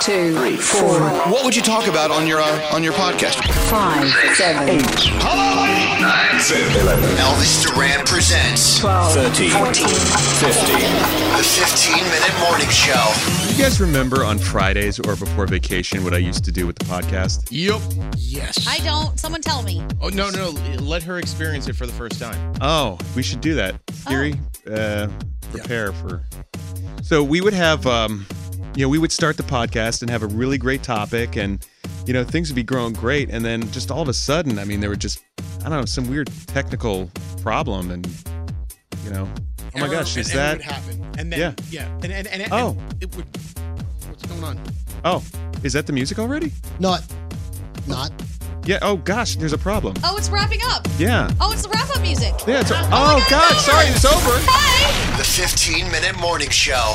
two, three, four. What would you talk about on your uh, on your podcast? Five, seven, eight. Hello, nine. Elvis Duran presents 12, 13, 14, 15. The 15 minute morning show. You guys remember on Fridays or before vacation what I used to do with the podcast? Yep. Yes. I don't. Someone tell me. Oh no, no. Let her experience it for the first time. Oh, we should do that. Theory, uh, prepare for. So we would have, um, you know, we would start the podcast and have a really great topic, and you know, things would be growing great, and then just all of a sudden, I mean, there were just, I don't know, some weird technical problem, and you know, oh my gosh, is and, that? And it would happen. And then Yeah. yeah, and and, and, oh. and Oh. it would. What's going on? Oh, is that the music already? Not, not. Yeah. Oh gosh, there's a problem. Oh, it's wrapping up. Yeah. Oh, it's the wrap up music. Yeah. It's, Oh, oh, God, God, it's sorry, it's over. Bye. The 15 minute morning show.